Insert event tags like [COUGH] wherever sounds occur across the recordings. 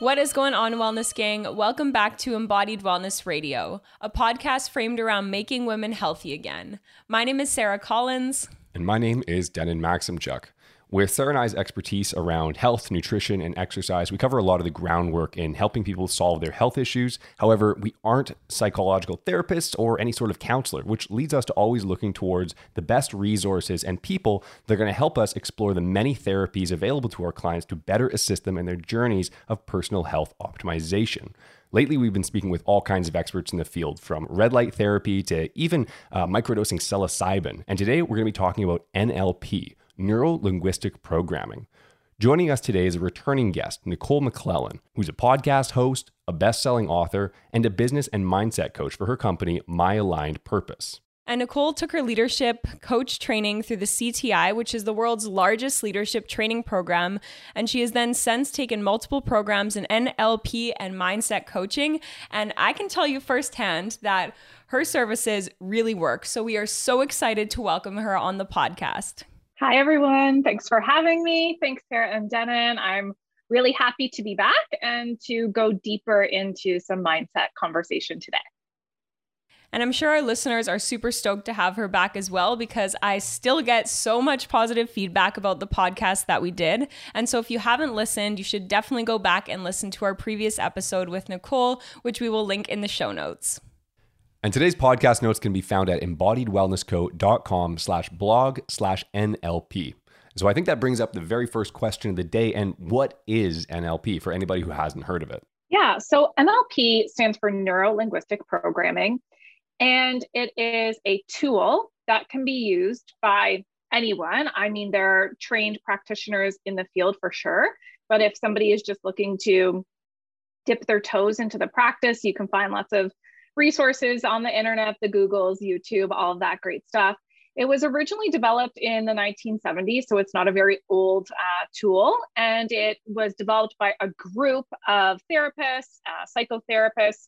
What is going on, Wellness Gang? Welcome back to Embodied Wellness Radio, a podcast framed around making women healthy again. My name is Sarah Collins. And my name is Denon Maximchuk. With Sarah and I's expertise around health, nutrition, and exercise, we cover a lot of the groundwork in helping people solve their health issues. However, we aren't psychological therapists or any sort of counselor, which leads us to always looking towards the best resources and people that are going to help us explore the many therapies available to our clients to better assist them in their journeys of personal health optimization. Lately, we've been speaking with all kinds of experts in the field, from red light therapy to even uh, microdosing psilocybin. And today, we're going to be talking about NLP, neuro linguistic programming. Joining us today is a returning guest, Nicole McClellan, who's a podcast host, a best selling author, and a business and mindset coach for her company, My Aligned Purpose. And Nicole took her leadership coach training through the CTI, which is the world's largest leadership training program. And she has then since taken multiple programs in NLP and mindset coaching. And I can tell you firsthand that her services really work. So we are so excited to welcome her on the podcast. Hi, everyone. Thanks for having me. Thanks, Sarah and Denon. I'm really happy to be back and to go deeper into some mindset conversation today. And I'm sure our listeners are super stoked to have her back as well because I still get so much positive feedback about the podcast that we did. And so if you haven't listened, you should definitely go back and listen to our previous episode with Nicole, which we will link in the show notes. And today's podcast notes can be found at embodiedwellnessco.com slash blog slash NLP. So I think that brings up the very first question of the day. And what is NLP for anybody who hasn't heard of it? Yeah, so NLP stands for Neuro Linguistic Programming, and it is a tool that can be used by anyone. I mean, there are trained practitioners in the field for sure, but if somebody is just looking to dip their toes into the practice, you can find lots of resources on the internet, the Googles, YouTube, all of that great stuff. It was originally developed in the 1970s, so it's not a very old uh, tool. And it was developed by a group of therapists, uh, psychotherapists,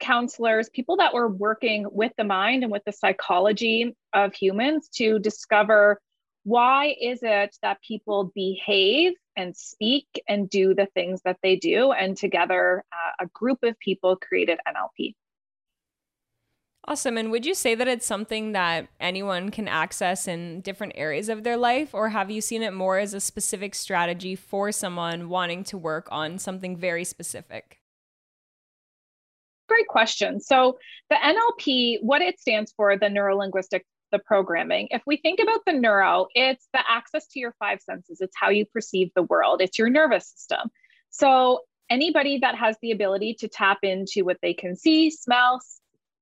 counselors, people that were working with the mind and with the psychology of humans to discover why is it that people behave and speak and do the things that they do. And together, uh, a group of people created NLP. Awesome. And would you say that it's something that anyone can access in different areas of their life, or have you seen it more as a specific strategy for someone wanting to work on something very specific? Great question. So, the NLP, what it stands for, the neuro linguistic the programming. If we think about the neuro, it's the access to your five senses. It's how you perceive the world. It's your nervous system. So anybody that has the ability to tap into what they can see, smell,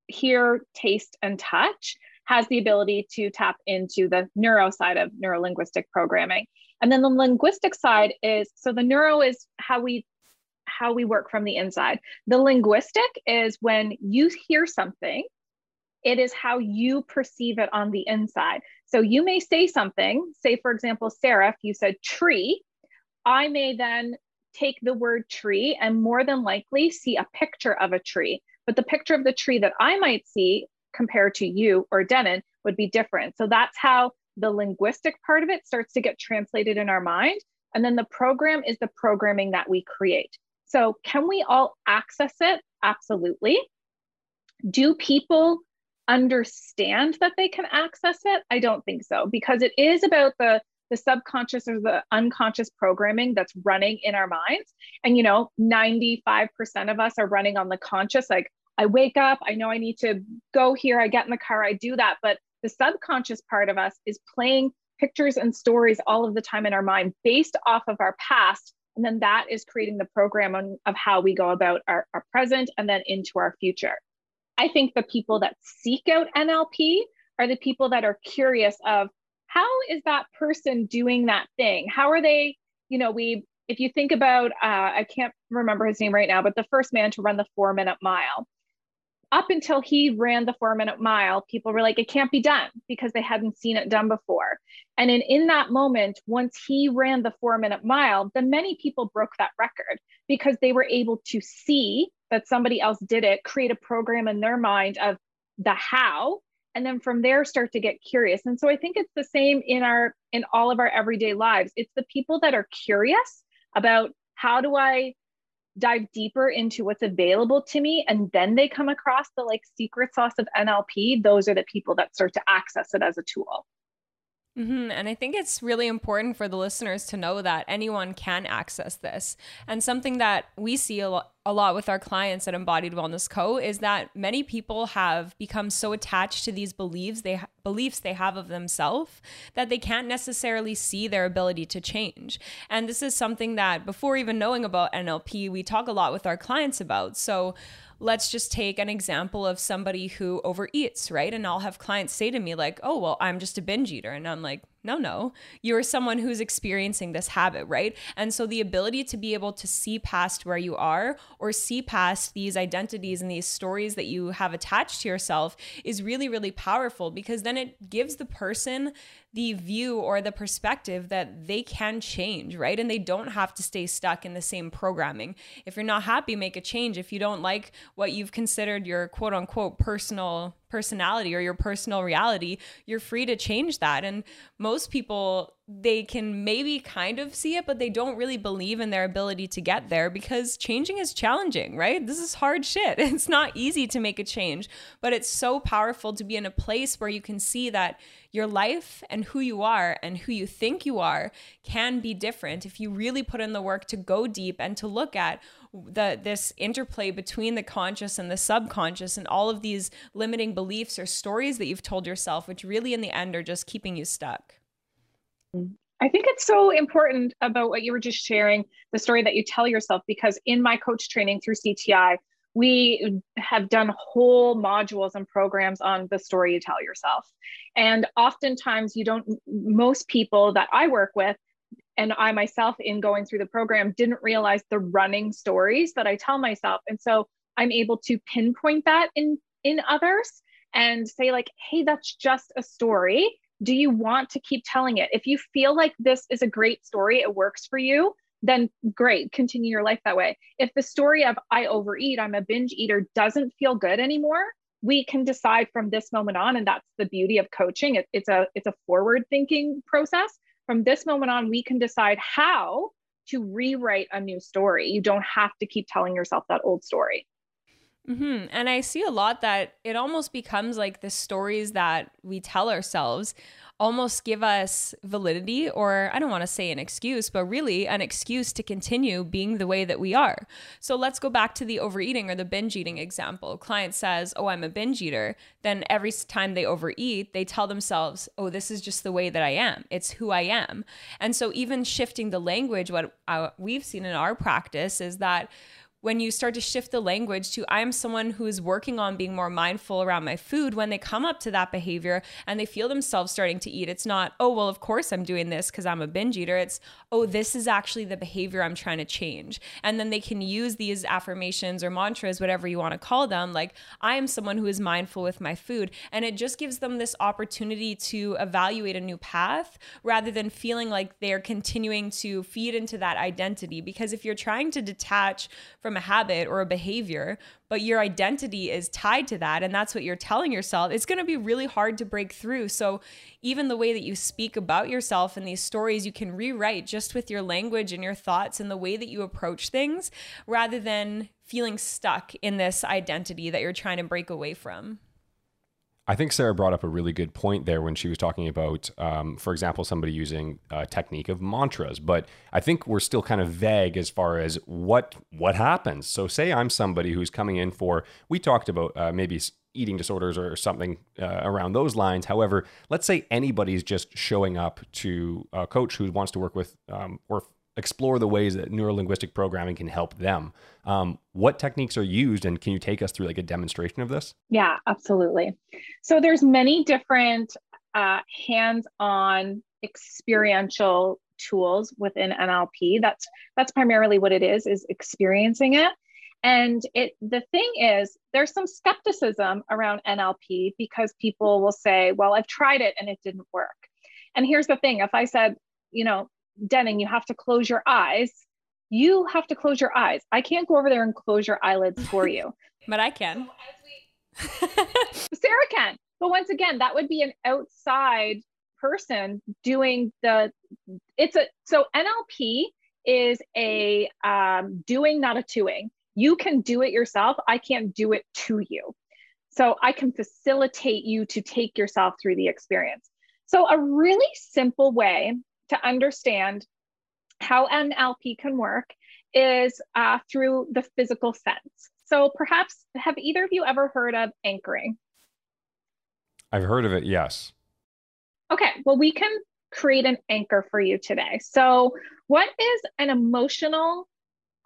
hear, taste, and touch has the ability to tap into the neuro side of neurolinguistic programming. And then the linguistic side is so the neuro is how we how we work from the inside. The linguistic is when you hear something, it is how you perceive it on the inside. So you may say something, say for example, Sarah, if you said tree, I may then take the word tree and more than likely see a picture of a tree but the picture of the tree that I might see compared to you or Denon would be different. So that's how the linguistic part of it starts to get translated in our mind. And then the program is the programming that we create. So, can we all access it? Absolutely. Do people understand that they can access it? I don't think so, because it is about the the subconscious or the unconscious programming that's running in our minds. And, you know, 95% of us are running on the conscious, like, I wake up, I know I need to go here, I get in the car, I do that. But the subconscious part of us is playing pictures and stories all of the time in our mind based off of our past. And then that is creating the program on, of how we go about our, our present and then into our future. I think the people that seek out NLP are the people that are curious of how is that person doing that thing? How are they, you know, we, if you think about, uh, I can't remember his name right now, but the first man to run the four minute mile, up until he ran the four minute mile, people were like, it can't be done because they hadn't seen it done before. And in, in that moment, once he ran the four minute mile, then many people broke that record because they were able to see that somebody else did it, create a program in their mind of the how and then from there start to get curious and so i think it's the same in our in all of our everyday lives it's the people that are curious about how do i dive deeper into what's available to me and then they come across the like secret sauce of NLP, those are the people that start to access it as a tool. Mm-hmm. And I think it's really important for the listeners to know that anyone can access this. And something that we see a lot, a lot with our clients at Embodied Wellness Co is that many people have become so attached to these beliefs they beliefs they have of themselves that they can't necessarily see their ability to change. And this is something that before even knowing about NLP, we talk a lot with our clients about. So let's just take an example of somebody who overeats, right? And I'll have clients say to me, like, oh, well, I'm just a binge eater. And I'm like, no, no, you're someone who's experiencing this habit, right? And so the ability to be able to see past where you are or see past these identities and these stories that you have attached to yourself is really, really powerful because then it gives the person the view or the perspective that they can change, right? And they don't have to stay stuck in the same programming. If you're not happy, make a change. If you don't like what you've considered your quote unquote personal personality or your personal reality, you're free to change that. And most people, they can maybe kind of see it, but they don't really believe in their ability to get there because changing is challenging, right? This is hard shit. [LAUGHS] It's not easy to make a change, but it's so powerful to be in a place where you can see that your life and who you are and who you think you are can be different if you really put in the work to go deep and to look at the this interplay between the conscious and the subconscious and all of these limiting beliefs or stories that you've told yourself which really in the end are just keeping you stuck I think it's so important about what you were just sharing, the story that you tell yourself, because in my coach training through CTI, we have done whole modules and programs on the story you tell yourself. And oftentimes, you don't, most people that I work with, and I myself, in going through the program, didn't realize the running stories that I tell myself. And so I'm able to pinpoint that in in others and say like hey that's just a story do you want to keep telling it if you feel like this is a great story it works for you then great, continue your life that way. If the story of I overeat, I'm a binge eater doesn't feel good anymore, we can decide from this moment on and that's the beauty of coaching. It, it's a it's a forward thinking process. From this moment on we can decide how to rewrite a new story. You don't have to keep telling yourself that old story. Mm-hmm. And I see a lot that it almost becomes like the stories that we tell ourselves almost give us validity, or I don't want to say an excuse, but really an excuse to continue being the way that we are. So let's go back to the overeating or the binge eating example. Client says, Oh, I'm a binge eater. Then every time they overeat, they tell themselves, Oh, this is just the way that I am. It's who I am. And so even shifting the language, what uh, we've seen in our practice is that when you start to shift the language to I'm someone who is working on being more mindful around my food, when they come up to that behavior and they feel themselves starting to eat, it's not, oh, well, of course I'm doing this because I'm a binge eater. It's, oh, this is actually the behavior I'm trying to change. And then they can use these affirmations or mantras, whatever you want to call them, like, I am someone who is mindful with my food. And it just gives them this opportunity to evaluate a new path rather than feeling like they're continuing to feed into that identity. Because if you're trying to detach from a habit or a behavior, but your identity is tied to that and that's what you're telling yourself, it's going to be really hard to break through. So, even the way that you speak about yourself and these stories, you can rewrite just with your language and your thoughts and the way that you approach things rather than feeling stuck in this identity that you're trying to break away from. I think Sarah brought up a really good point there when she was talking about, um, for example, somebody using a technique of mantras. But I think we're still kind of vague as far as what what happens. So, say I'm somebody who's coming in for. We talked about uh, maybe eating disorders or something uh, around those lines. However, let's say anybody's just showing up to a coach who wants to work with um, or explore the ways that neurolinguistic programming can help them. Um, what techniques are used, and can you take us through like a demonstration of this? Yeah, absolutely. So there's many different uh, hands-on experiential tools within NLP. That's that's primarily what it is: is experiencing it. And it the thing is, there's some skepticism around NLP because people will say, "Well, I've tried it and it didn't work." And here's the thing: if I said, you know, Denon, you have to close your eyes. You have to close your eyes. I can't go over there and close your eyelids for [LAUGHS] you. but I can. [LAUGHS] Sarah can. But once again, that would be an outside person doing the it's a so NLP is a um, doing, not a doing. You can do it yourself. I can't do it to you. So I can facilitate you to take yourself through the experience. So, a really simple way to understand how NLP can work is uh, through the physical sense. So, perhaps have either of you ever heard of anchoring? I've heard of it, yes. Okay, well, we can create an anchor for you today. So, what is an emotional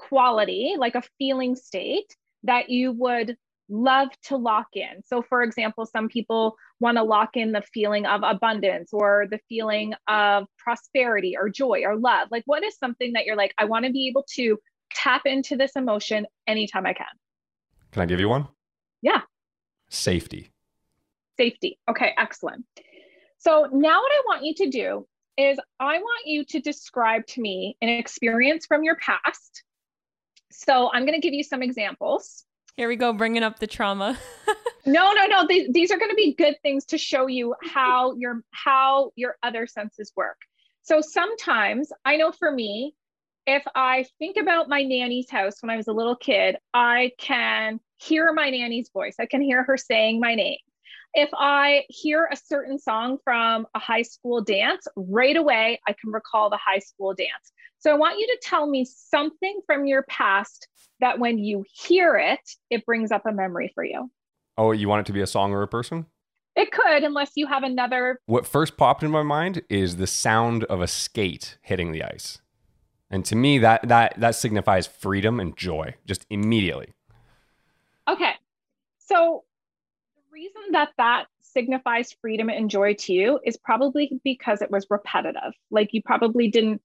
quality, like a feeling state, that you would love to lock in? So, for example, some people want to lock in the feeling of abundance or the feeling of prosperity or joy or love. Like, what is something that you're like, I want to be able to tap into this emotion anytime I can? Can I give you one? Yeah. Safety. Safety. Okay, excellent. So now what I want you to do is I want you to describe to me an experience from your past. So I'm going to give you some examples. Here we go, bringing up the trauma. [LAUGHS] no, no, no. These, these are going to be good things to show you how your how your other senses work. So sometimes I know for me, if I think about my nanny's house when I was a little kid, I can hear my nanny's voice. I can hear her saying my name if I hear a certain song from a high school dance, right away I can recall the high school dance. So I want you to tell me something from your past that when you hear it, it brings up a memory for you. Oh, you want it to be a song or a person? It could, unless you have another. What first popped in my mind is the sound of a skate hitting the ice. And to me, that that that signifies freedom and joy just immediately. Okay. So reason that that signifies freedom and joy to you is probably because it was repetitive. Like you probably didn't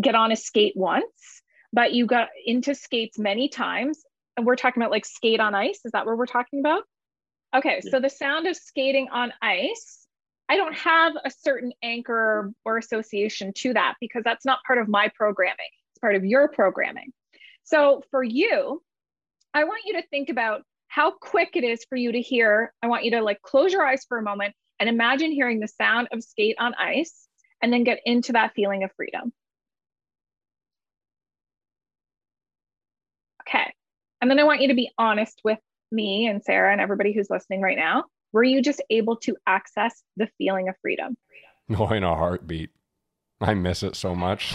get on a skate once, but you got into skates many times. And we're talking about like skate on ice. Is that what we're talking about? Okay, yeah. so the sound of skating on ice, I don't have a certain anchor or association to that because that's not part of my programming. It's part of your programming. So for you, I want you to think about how quick it is for you to hear. I want you to like close your eyes for a moment and imagine hearing the sound of skate on ice and then get into that feeling of freedom. Okay. And then I want you to be honest with me and Sarah and everybody who's listening right now. Were you just able to access the feeling of freedom? No, in a heartbeat. I miss it so much.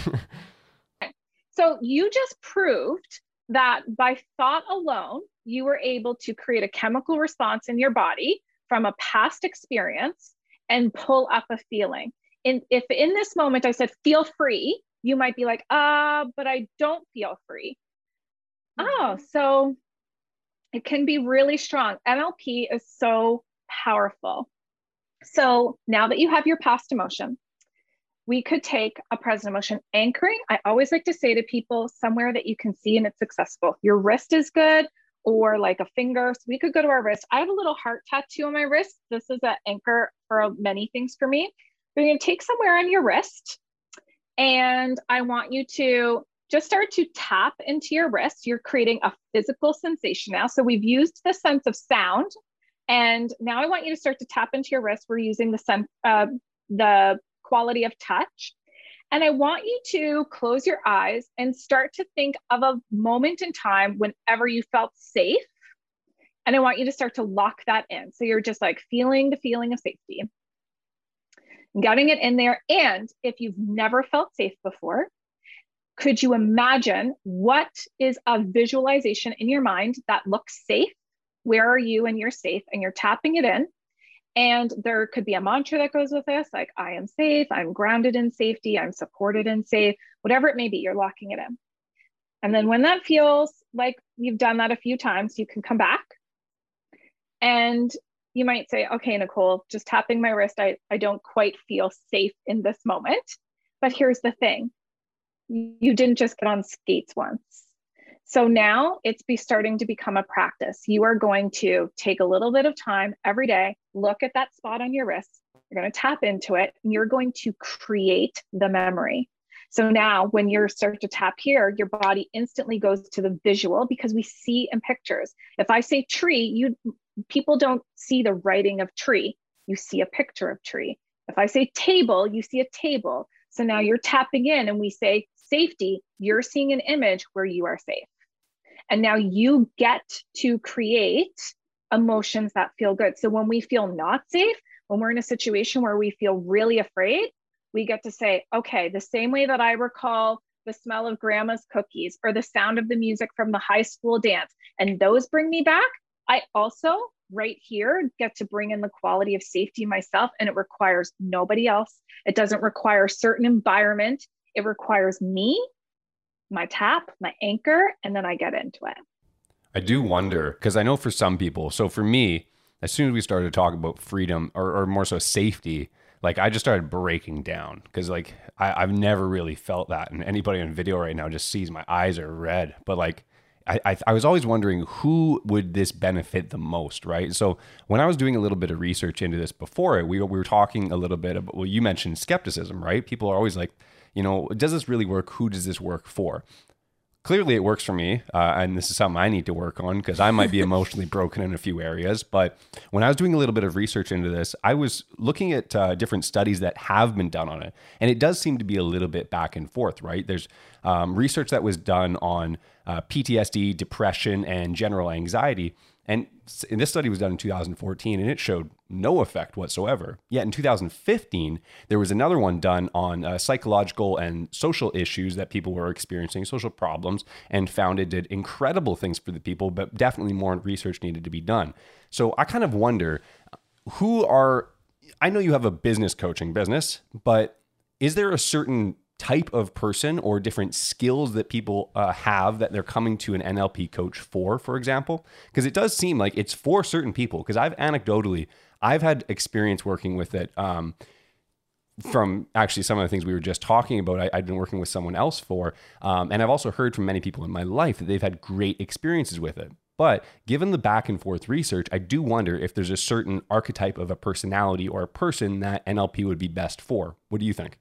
[LAUGHS] so you just proved that by thought alone, you were able to create a chemical response in your body from a past experience and pull up a feeling. And if in this moment I said, feel free, you might be like, ah, uh, but I don't feel free. Mm-hmm. Oh, so it can be really strong. NLP is so powerful. So now that you have your past emotion, we could take a present emotion anchoring. I always like to say to people somewhere that you can see and it's successful. Your wrist is good, or like a finger. So we could go to our wrist. I have a little heart tattoo on my wrist. This is an anchor for many things for me. You're going to take somewhere on your wrist, and I want you to just start to tap into your wrist. You're creating a physical sensation now. So we've used the sense of sound, and now I want you to start to tap into your wrist. We're using the sense, uh, the quality of touch. And I want you to close your eyes and start to think of a moment in time whenever you felt safe. And I want you to start to lock that in. So you're just like feeling the feeling of safety, getting it in there. And if you've never felt safe before, could you imagine what is a visualization in your mind that looks safe? Where are you and you're safe? And you're tapping it in. And there could be a mantra that goes with this, like I am safe, I'm grounded in safety, I'm supported and safe, whatever it may be, you're locking it in. And then when that feels like you've done that a few times, you can come back and you might say, okay, Nicole, just tapping my wrist, I, I don't quite feel safe in this moment. But here's the thing you didn't just get on skates once. So now it's be starting to become a practice. You are going to take a little bit of time every day, look at that spot on your wrist. You're going to tap into it and you're going to create the memory. So now when you start to tap here, your body instantly goes to the visual because we see in pictures. If I say tree, you people don't see the writing of tree. You see a picture of tree. If I say table, you see a table. So now you're tapping in and we say safety, you're seeing an image where you are safe. And now you get to create emotions that feel good. So when we feel not safe, when we're in a situation where we feel really afraid, we get to say, okay, the same way that I recall the smell of grandma's cookies or the sound of the music from the high school dance, and those bring me back, I also right here get to bring in the quality of safety myself and it requires nobody else it doesn't require a certain environment it requires me my tap my anchor and then i get into it. I do wonder because i know for some people so for me as soon as we started to talk about freedom or, or more so safety like i just started breaking down because like I, i've never really felt that and anybody on video right now just sees my eyes are red but like I, I, was always wondering who would this benefit the most, right? So when I was doing a little bit of research into this before it, we, we were talking a little bit about, well, you mentioned skepticism, right? People are always like, you know, does this really work? Who does this work for? Clearly it works for me uh, and this is something i need to work on because i might be [LAUGHS] emotionally broken in a few areas. But when i was doing a little bit of research into this i was looking at uh, different studies that have been done on it and it does seem to be a little bit back and forth right? There's um, research that was done on uh, ptsd depression and general anxiety and, this study was done in 2014 and it showed no effect whatsoever. Yet in 2015, there was another one done on uh, psychological and social issues that people were experiencing, social problems, and found it did incredible things for the people, but definitely more research needed to be done. So I kind of wonder who are, I know you have a business coaching business, but is there a certain type of person or different skills that people uh, have that they're coming to an NLP coach for, for example? Because it does seem like it's for certain people. Because I've anecdotally, I've had experience working with it. Um, from actually some of the things we were just talking about, I, had been working with someone else for. Um, and I've also heard from many people in my life that they've had great experiences with it. But given the back and forth research, I do wonder if there's a certain archetype of a personality or a person that NLP would be best for. What do you think?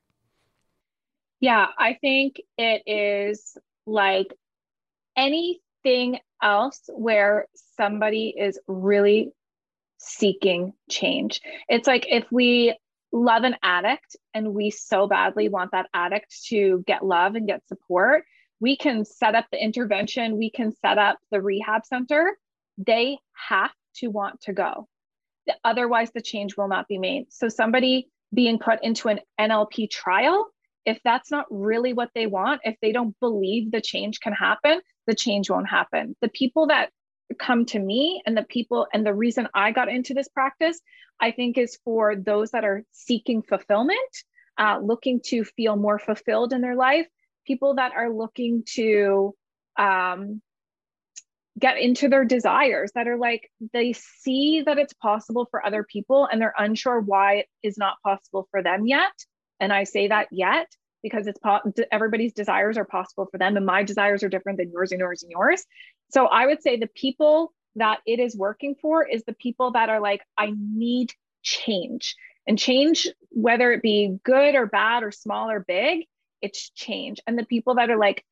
Yeah, I think it is like anything else where somebody is really seeking change. It's like if we love an addict and we so badly want that addict to get love and get support, we can set up the intervention, we can set up the rehab center. They have to want to go. Otherwise, the change will not be made. So, somebody being put into an NLP trial if that's not really what they want, if they don't believe the change can happen, the change won't happen. The people that come to me and the people and the reason I got into this practice, I think is for those that are seeking fulfillment, uh, looking to feel more fulfilled in their life, people that are looking to um, get into their desires that are like they see that it's possible for other people and they're unsure why it is not possible for them yet and I say that yet because it's po- everybody's desires are possible for them and my desires are different than yours and yours and yours. So I would say the people that it is working for is the people that are like I need change. And change whether it be good or bad or small or big, it's change. And the people that are like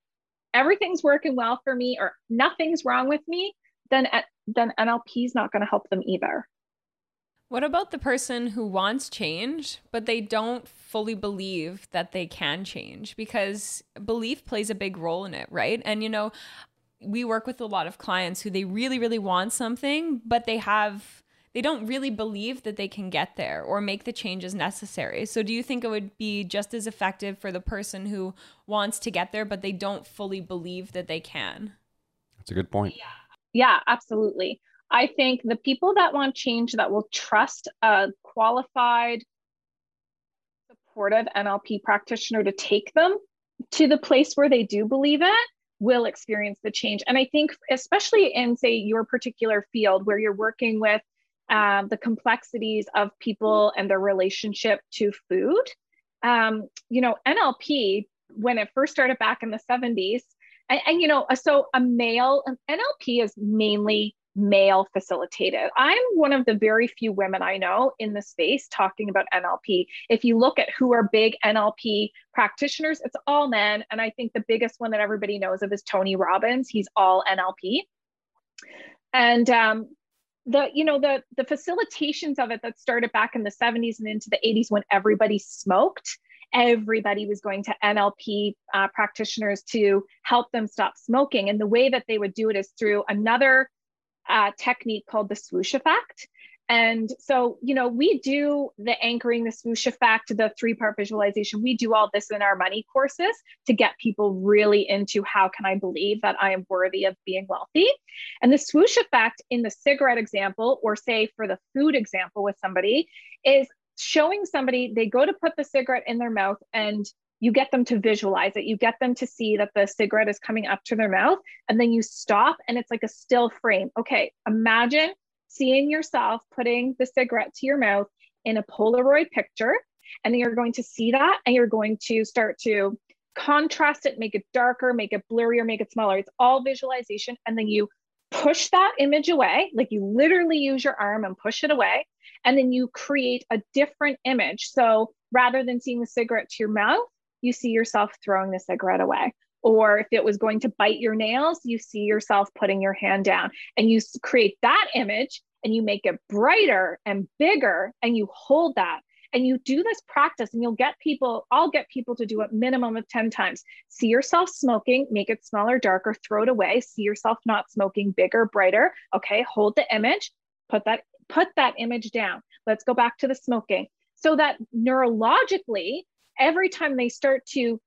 everything's working well for me or nothing's wrong with me, then eh, then NLP is not going to help them either. What about the person who wants change, but they don't fully believe that they can change? Because belief plays a big role in it, right? And, you know, we work with a lot of clients who they really, really want something, but they have, they don't really believe that they can get there or make the changes necessary. So, do you think it would be just as effective for the person who wants to get there, but they don't fully believe that they can? That's a good point. Yeah, yeah absolutely. I think the people that want change that will trust a qualified, supportive NLP practitioner to take them to the place where they do believe it will experience the change. And I think, especially in, say, your particular field where you're working with um, the complexities of people and their relationship to food, um, you know, NLP, when it first started back in the 70s, and, and you know, so a male, NLP is mainly male facilitated. I'm one of the very few women I know in the space talking about NLP. If you look at who are big NLP practitioners, it's all men. And I think the biggest one that everybody knows of is Tony Robbins. He's all NLP. And um, the you know the the facilitations of it that started back in the 70s and into the 80s when everybody smoked everybody was going to NLP uh, practitioners to help them stop smoking. And the way that they would do it is through another uh, technique called the swoosh effect. And so, you know, we do the anchoring, the swoosh effect, the three part visualization. We do all this in our money courses to get people really into how can I believe that I am worthy of being wealthy. And the swoosh effect in the cigarette example, or say for the food example with somebody, is showing somebody they go to put the cigarette in their mouth and you get them to visualize it. You get them to see that the cigarette is coming up to their mouth, and then you stop and it's like a still frame. Okay, imagine seeing yourself putting the cigarette to your mouth in a Polaroid picture. And then you're going to see that and you're going to start to contrast it, make it darker, make it blurrier, make it smaller. It's all visualization. And then you push that image away, like you literally use your arm and push it away. And then you create a different image. So rather than seeing the cigarette to your mouth, you see yourself throwing the cigarette away. Or if it was going to bite your nails, you see yourself putting your hand down and you create that image and you make it brighter and bigger and you hold that. And you do this practice and you'll get people i'll get people to do it minimum of 10 times. See yourself smoking make it smaller darker throw it away. See yourself not smoking bigger brighter. Okay hold the image put that put that image down. Let's go back to the smoking. So that neurologically every time they start to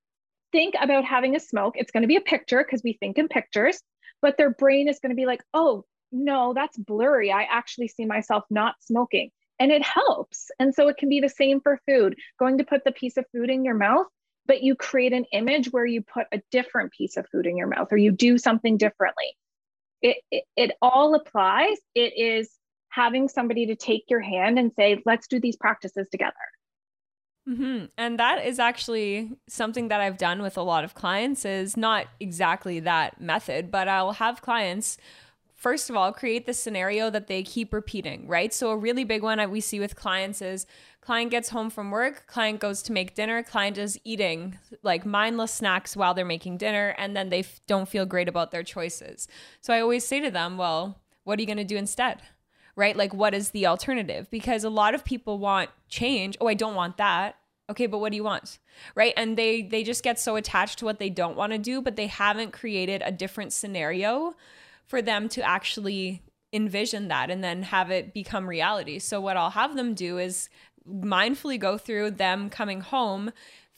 think about having a smoke it's going to be a picture because we think in pictures but their brain is going to be like oh no, that's blurry. I actually see myself not smoking. And it helps. And so it can be the same for food. Going to put the piece of food in your mouth, but you create an image where you put a different piece of food in your mouth or you do something differently. It, it, it all applies. It is having somebody to take your hand and say, let's do these practices together. Mm-hmm. And that is actually something that I've done with a lot of clients is not exactly that method, but I'll have clients first of all, create the scenario that they keep repeating, right? So a really big one that we see with clients is client gets home from work, client goes to make dinner, client is eating like mindless snacks while they're making dinner, and then they f- don't feel great about their choices. So I always say to them, well, what are you going to do instead? Right? Like, what is the alternative? Because a lot of people want change. Oh, I don't want that okay but what do you want right and they they just get so attached to what they don't want to do but they haven't created a different scenario for them to actually envision that and then have it become reality. So, what I'll have them do is mindfully go through them coming home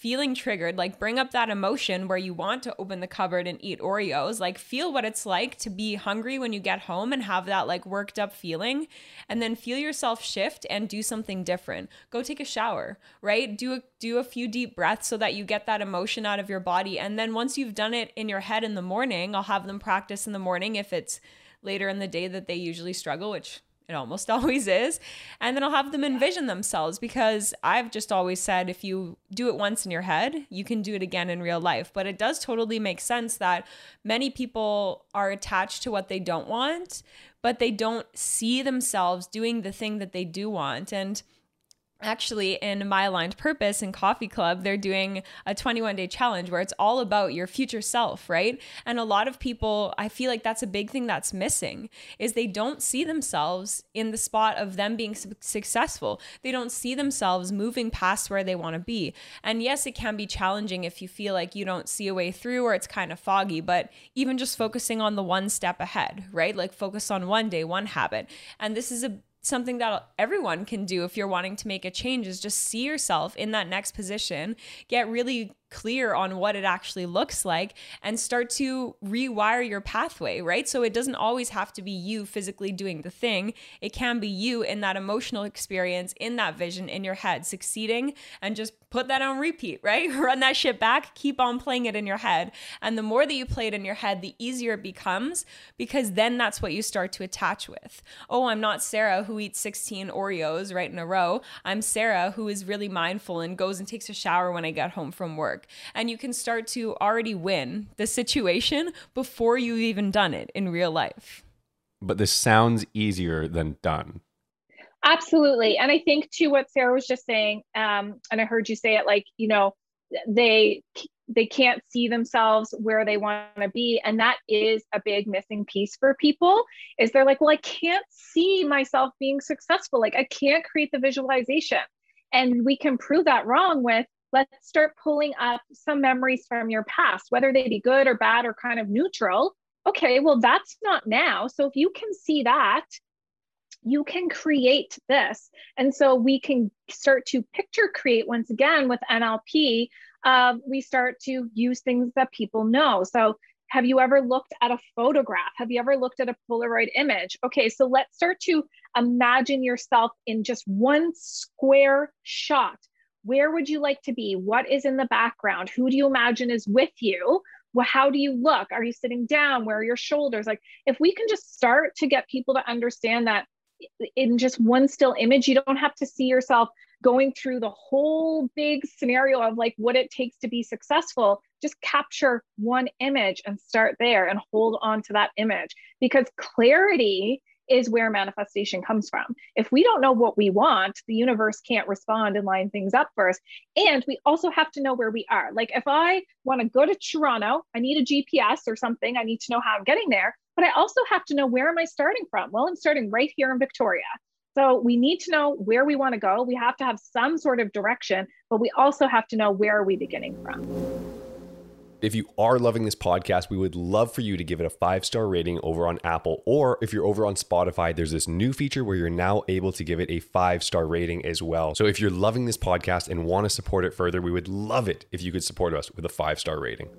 feeling triggered, like bring up that emotion where you want to open the cupboard and eat Oreos, like feel what it's like to be hungry when you get home and have that like worked up feeling, and then feel yourself shift and do something different. Go take a shower, right? Do a do a few deep breaths so that you get that emotion out of your body. And then once you've done it in your head in the morning, I'll have them practice in the morning if it's later in the day that they usually struggle, which it almost [LAUGHS] always is. And then I'll have them envision themselves because I've just always said if you do it once in your head, you can do it again in real life. But it does totally make sense that many people are attached to what they don't want, but they don't see themselves doing the thing that they do want. And actually in my aligned purpose and coffee club they're doing a 21 day challenge where it's all about your future self right? And a lot of people i feel like that's a big thing that's missing is they don't see themselves in the spot of them being su- successful. They don't see themselves moving past where they want to be. And yes it can be challenging if you feel like you don't see a way through or it's kind of foggy but even just focusing on the one step ahead right? Like focus on one day one habit. And this is a something that everyone can do if you're wanting to make a change is just see yourself in that next position get really clear on what it actually looks like and start to rewire your pathway, right? So it doesn't always have to be you physically doing the thing. It can be you in that emotional experience, in that vision in your head, succeeding and just put that on repeat, right? [LAUGHS] Run that shit back, keep on playing it in your head. And the more that you play it in your head, the easier it becomes because then that's what you start to attach with. Oh, I'm not Sarah who eats 16 Oreos right in a row. I'm Sarah who is really mindful and goes and takes a shower when I get home from work and you can start to already win the situation before you've even done it in real life. But this sounds easier than done. Absolutely. And I think to what Sarah was just saying, um, and I heard you say it like, you know, they they can't see themselves where they want to be and that is a big missing piece for people is they're like well i can't see myself being successful like i can't create the visualization and we can prove that wrong with let's start pulling up some memories from your past, whether they be good or bad or kind of neutral. Okay, well, that's not now. So if you can see that, you can create this. And so we can start to picture create once again with NLP. Uh, we start to use things that people know. So have you ever looked at a photograph? Have you ever looked at a Polaroid image? Okay, so let's start to imagine yourself in just one square shot. Where would you like to be? What is in the background? Who do you imagine is with you? Well, how do you look? Are you sitting down? Where are your shoulders? Like, if we can just start to get people to understand that in just one still image, you don't have to see yourself going through the whole big scenario of like what it takes to be successful just capture one image and start there and hold on to that image because clarity is where manifestation comes from. If we don't know what we want, the universe can't respond and line things up for us. And we also have to know where we are. Like if I want to go to Toronto, I need a GPS or something, I need to know how I'm getting there, but I also have to know where am I starting from? Well, I'm starting right here in Victoria. So we need to know where we want to go. We have to have some sort of direction, but we also have to know where are we beginning from. If you are loving this podcast, we would love for you to give it a five star rating over on Apple. Or if you're over on Spotify, there's this new feature where you're now able to give it a five star rating as well. So if you're loving this podcast and want to support it further, we would love it if you could support us with a five star rating.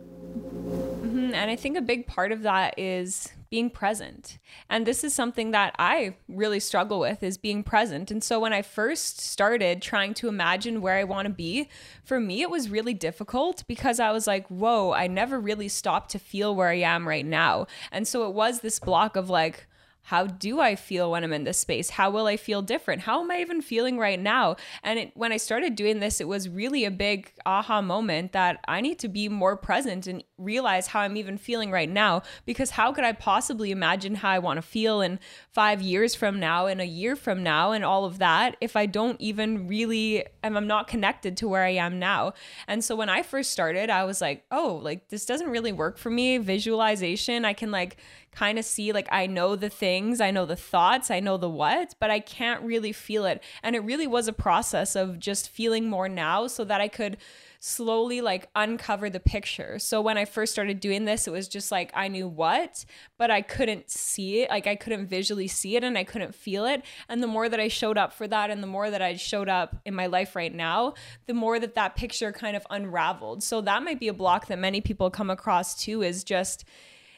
And I think a big part of that is being present. And this is something that I really struggle with is being present. And so when I first started trying to imagine where I want to be, for me it was really difficult because I was like, "Whoa, I never really stopped to feel where I am right now." And so it was this block of like, how do I feel when I'm in this space? How will I feel different? How am I even feeling right now? And it, when I started doing this, it was really a big aha moment that I need to be more present and realize how I'm even feeling right now. Because how could I possibly imagine how I want to feel in five years from now, in a year from now, and all of that if I don't even really, and I'm not connected to where I am now? And so when I first started, I was like, oh, like this doesn't really work for me. Visualization, I can like, kind of see like I know the things, I know the thoughts, I know the what, but I can't really feel it. And it really was a process of just feeling more now so that I could slowly like uncover the picture. So when I first started doing this, it was just like I knew what, but I couldn't see it. Like I couldn't visually see it and I couldn't feel it. And the more that I showed up for that and the more that I showed up in my life right now, the more that that picture kind of unraveled. So that might be a block that many people come across too is just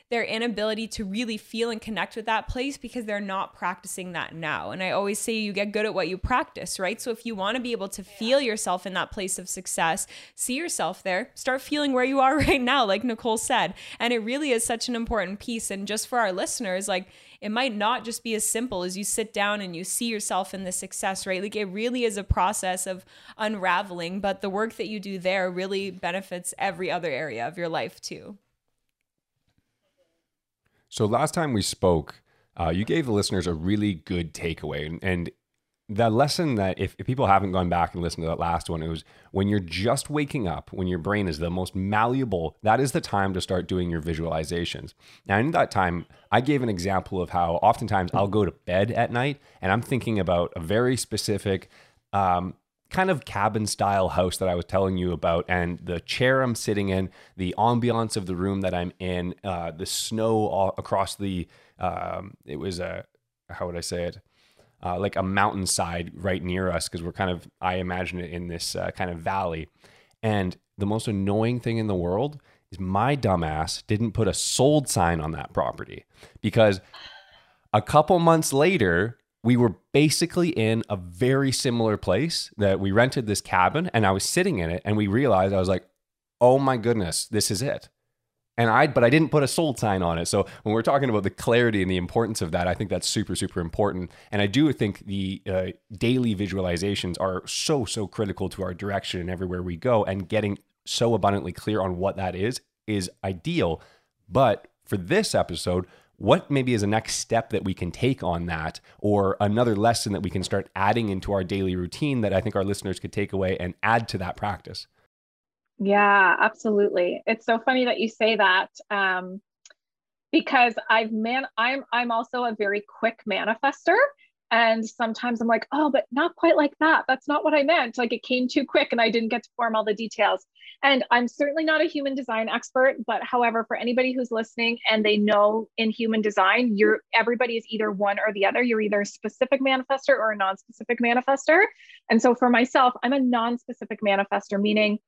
their inability to really feel and connect with that place because they're not practicing that now. And I always say you get good at what you practice, right? So if you want to be able to feel yourself in that place of success, see yourself there, start feeling where you are [LAUGHS] right now, like Nicole said. And it really is such an important piece. And just for our listeners, like, it might not just be as simple as you sit down and you see yourself in the success, right? Like it really is a process of unraveling, but the work that you do there really benefits every other area of your life too. So last time we spoke, uh, you gave the listeners a really good takeaway, and, and the lesson that if, if, people haven't gone back and listened to that last one, it was when you're just waking up, when your brain is the most malleable, that is the time to start doing your visualizations. Now, in that time, I gave an example of how oftentimes I'll go to bed at night and I'm thinking about a very specific um, kind of cabin style house that I was telling you about, and the chair I'm sitting in, the ambiance of the room that I'm in, uh, the snow across the, um, it was a, how would I say it? Uh, like a mountainside right near us because we're kind of, I imagine it in this uh, kind of valley. And the most annoying thing in the world is my dumbass didn't put a sold sign on that property because a couple months later, we were basically in a very similar place that we rented this cabin and I was sitting in it and we realized I was like, "Oh my goodness, this is it." And I but I didn't put a sold sign on it. So when we're talking about the clarity and the importance of that, I think that's super super important. And I do think the uh, daily visualizations are so so critical to our direction and everywhere we go and getting so abundantly clear on what that is is ideal. But for this episode, what maybe is a next step that we can take on that or another lesson that we can start adding into our daily routine that I think our listeners could take away and add to that practice? Yeah, absolutely. It's so funny that you say that. Um, because I've man I'm I'm also a very quick manifester And sometimes I'm like, oh, but not quite like that. That's not what I meant. Like it came too quick and I didn't get to form all the details. And I'm certainly not a human design expert, but however, for anybody who's listening and they know in human design, you're everybody is either one or the other. You're either a specific manifester or a non-specific manifester. And so for myself, I'm a non-specific manifester, meaning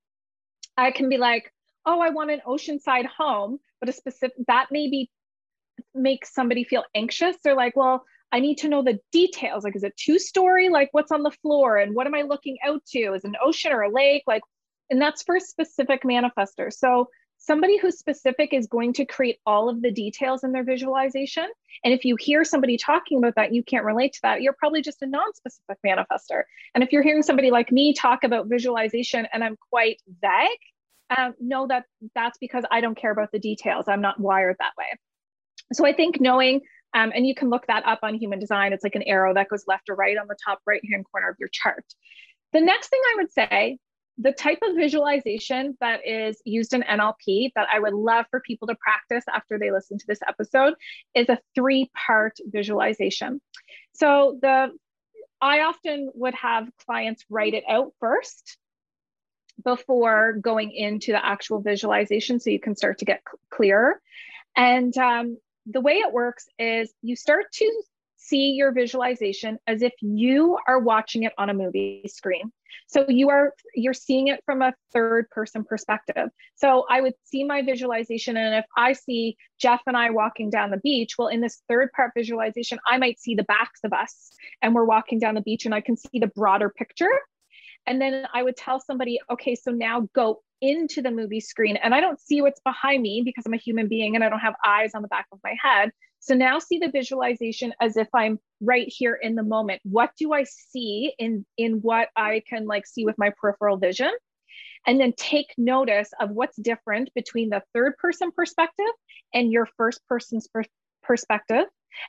I can be like, oh, I want an oceanside home, but a specific that maybe makes somebody feel anxious. They're like, well, I need to know the details. Like, is it two story? Like, what's on the floor? And what am I looking out to? Is an ocean or a lake? Like, and that's for specific manifestors. So, somebody who's specific is going to create all of the details in their visualization. And if you hear somebody talking about that, you can't relate to that, you're probably just a non specific manifester. And if you're hearing somebody like me talk about visualization and I'm quite vague, um, know that that's because I don't care about the details. I'm not wired that way. So I think knowing, um, and you can look that up on human design, it's like an arrow that goes left or right on the top right hand corner of your chart. The next thing I would say, the type of visualization that is used in NLP that I would love for people to practice after they listen to this episode is a three part visualization. So the I often would have clients write it out first before going into the actual visualization so you can start to get clearer. And um, the way it works is you start to see your visualization as if you are watching it on a movie screen. So you are you're seeing it from a third person perspective. So i would see my visualization and if i see jeff and i walking down the beach well in this third part visualization i might see the backs of us and we're walking down the beach and i can see the broader picture and then I would tell somebody, okay, so now go into the movie screen. And I don't see what's behind me because I'm a human being and I don't have eyes on the back of my head. So now see the visualization as if I'm right here in the moment. What do I see in in what I can like see with my peripheral vision? And then take notice of what's different between the third person perspective and your first person's per- perspective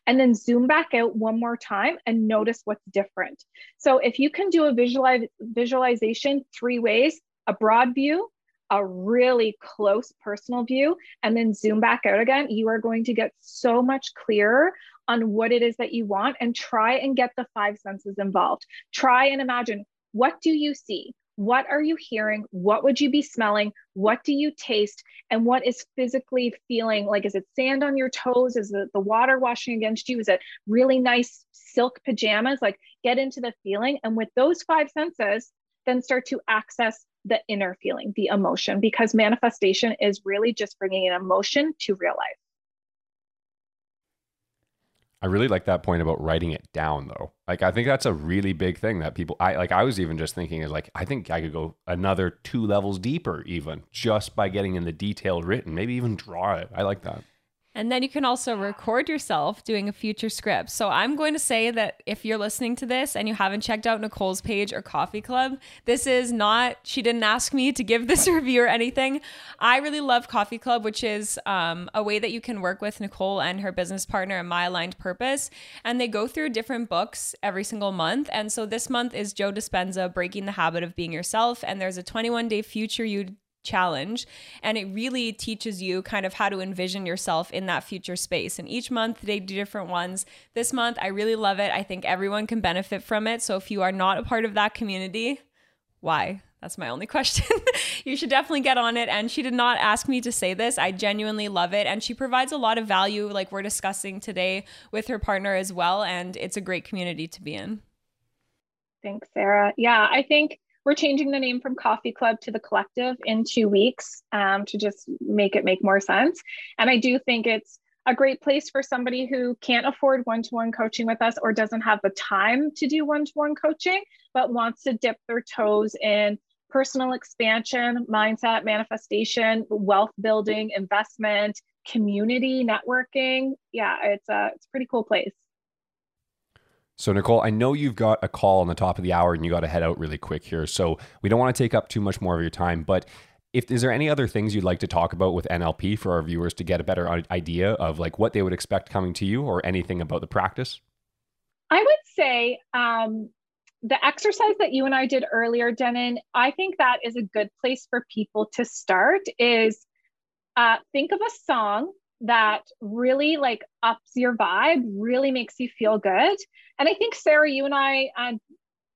and then zoom back out one more time and notice what's different. So if you can do a visualize, visualization three ways, a broad view, a really close personal view, and then zoom back out again, you are going to get so much clearer on what it is that you want and try and get the five senses involved. Try and imagine what do you see? What are you hearing? What would you be smelling? What do you taste? And what is physically feeling like? Is it sand on your toes? Is it the water washing against you? Is it really nice silk pajamas? Like get into the feeling. And with those five senses, then start to access the inner feeling, the emotion, because manifestation is really just bringing an emotion to real life. I really like that point about writing it down though. Like I think that's a really big thing that people I like I was even just thinking is like I think I could go another two levels deeper even just by getting in the detail written, maybe even draw it. I like that. And then you can also record yourself doing a future script. So I'm going to say that if you're listening to this and you haven't checked out Nicole's page or Coffee Club, this is not, she didn't ask me to give this [LAUGHS] review or anything. I really love Coffee Club, which is um, a way that you can work with Nicole and her business partner in My Aligned Purpose. And they go through different books every single month. And so this month is Joe Dispenza, Breaking the Habit of Being Yourself. And there's a 21 day future you challenge and it really teaches you kind of how to envision yourself in that future space and each month they do different ones this month i really love it i think everyone can benefit from it so if you are not a part of that community why that's my only [LAUGHS] question. you should definitely get on it. And she did not ask me to say this. I genuinely love it. And she provides a lot of value, like we're discussing today, with her partner as well. And it's a great community to be in. Thanks, Sarah. Yeah, I think we're changing the name from Coffee Club to the Collective in two weeks um, to just make it make more sense. And I do think it's a great place for somebody who can't afford one to one coaching with us or doesn't have the time to do one to one coaching, but wants to dip their toes in personal expansion, mindset, manifestation, wealth building, investment, community networking. Yeah, it's a it's a pretty cool place. So, Nicole, I know you've got a call on the top of the hour and you got to head out really quick here. So, we don't want to take up too much more of your time, but if is there any other things you'd like to talk about with NLP for our viewers to get a better idea of like what they would expect coming to you or anything about the practice? I would say um, the exercise that you and I did earlier, Denon, I think that is a good place for people to start is uh, think of a song that really like ups your vibe, really makes you feel good. And I think Sarah, you and I uh,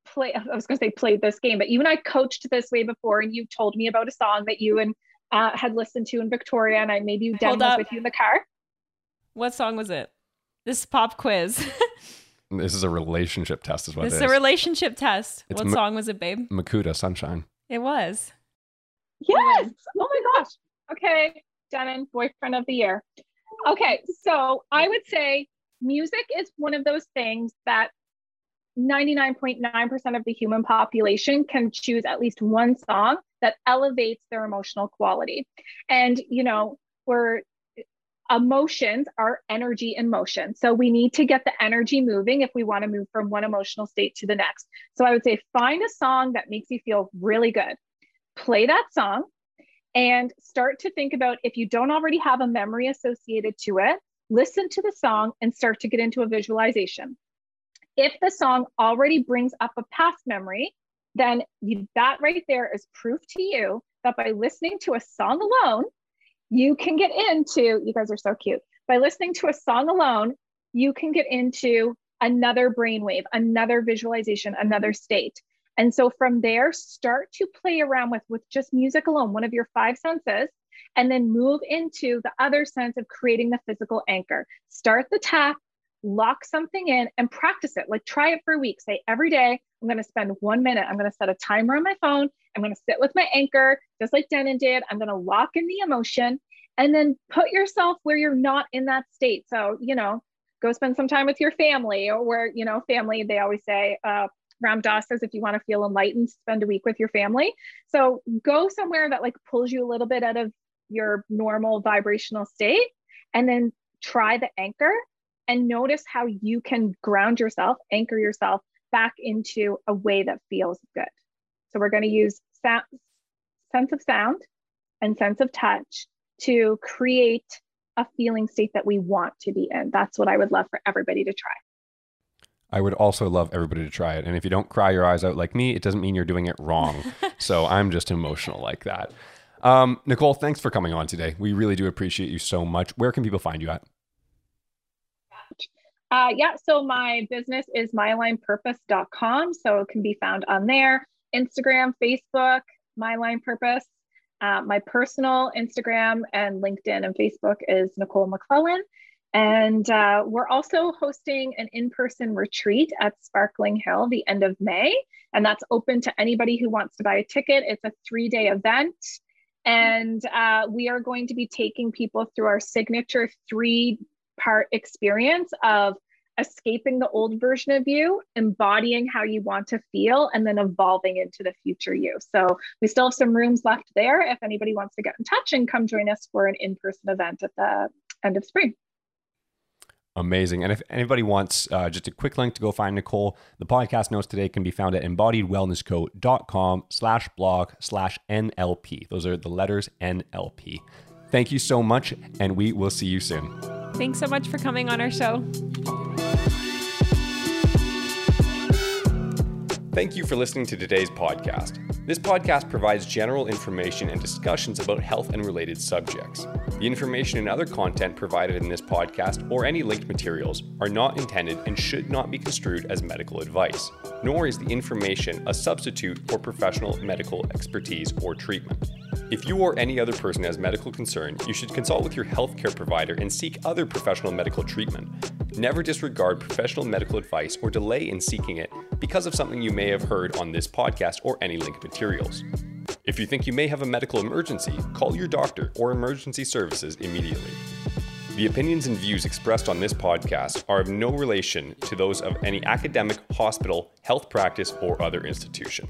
play. I was going to say played this game, but you and I coached this way before, and you told me about a song that you and uh, had listened to in Victoria, and I maybe you demoed with you in the car. What song was it? This pop quiz. [LAUGHS] this is a relationship test, is what this it is. a relationship test. It's what Ma- song was it, babe? Makuta Sunshine. It was. Yes. Oh my gosh. Okay. Denon, boyfriend of the year. Okay. So I would say music is one of those things that 99.9% of the human population can choose at least one song that elevates their emotional quality. And, you know, we're emotions are energy in motion. So we need to get the energy moving if we want to move from one emotional state to the next. So I would say find a song that makes you feel really good. Play that song and start to think about if you don't already have a memory associated to it, listen to the song and start to get into a visualization. If the song already brings up a past memory, then that right there is proof to you that by listening to a song alone, you can get into, you guys are so cute. By listening to a song alone, you can get into another brainwave, another visualization, another state. And so from there, start to play around with, with just music alone, one of your five senses, and then move into the other sense of creating the physical anchor. Start the tap, lock something in, and practice it. Like try it for a week. Say every day, I'm going to spend one minute. I'm going to set a timer on my phone. I'm going to sit with my anchor, just like Denon did. I'm going to lock in the emotion and then put yourself where you're not in that state. So, you know, go spend some time with your family or where, you know, family, they always say, uh, Ram Dass says if you want to feel enlightened, spend a week with your family. So go somewhere that like pulls you a little bit out of your normal vibrational state and then try the anchor and notice how you can ground yourself, anchor yourself back into a way that feels good. So we're going to use sound, sense of sound and sense of touch to create a feeling state that we want to be in. That's what I would love for everybody to try. I would also love everybody to try it. And if you don't cry your eyes out like me, it doesn't mean you're doing it wrong. [LAUGHS] so I'm just emotional like that. Um, Nicole, thanks for coming on today. We really do appreciate you so much. Where can people find you at? Uh, yeah, so my business is myalignedpurpose.com. So it can be found on there Instagram, Facebook, My Aligned Purpose. Uh, my personal Instagram and LinkedIn and Facebook is Nicole McClellan. And uh, we're also hosting an in person retreat at Sparkling Hill the end of May. And that's open to anybody who wants to buy a ticket. It's a three day event. And uh, we are going to be taking people through our signature three part experience of escaping the old version of you, embodying how you want to feel, and then evolving into the future you. So we still have some rooms left there if anybody wants to get in touch and come join us for an in person event at the end of spring. Amazing. And if anybody wants uh, just a quick link to go find Nicole, the podcast notes today can be found at embodiedwellnessco.com slash blog slash NLP. Those are the letters NLP. Thank you so much, and we will see you soon. Thanks so much for coming on our show. Thank you for listening to today's podcast. This podcast provides general information and discussions about health and related subjects. The information and other content provided in this podcast or any linked materials are not intended and should not be construed as medical advice, nor is the information a substitute for professional medical expertise or treatment. If you or any other person has medical concern, you should consult with your healthcare provider and seek other professional medical treatment. Never disregard professional medical advice or delay in seeking it because of something you may have heard on this podcast or any linked materials. If you think you may have a medical emergency, call your doctor or emergency services immediately. The opinions and views expressed on this podcast are of no relation to those of any academic, hospital, health practice, or other institution.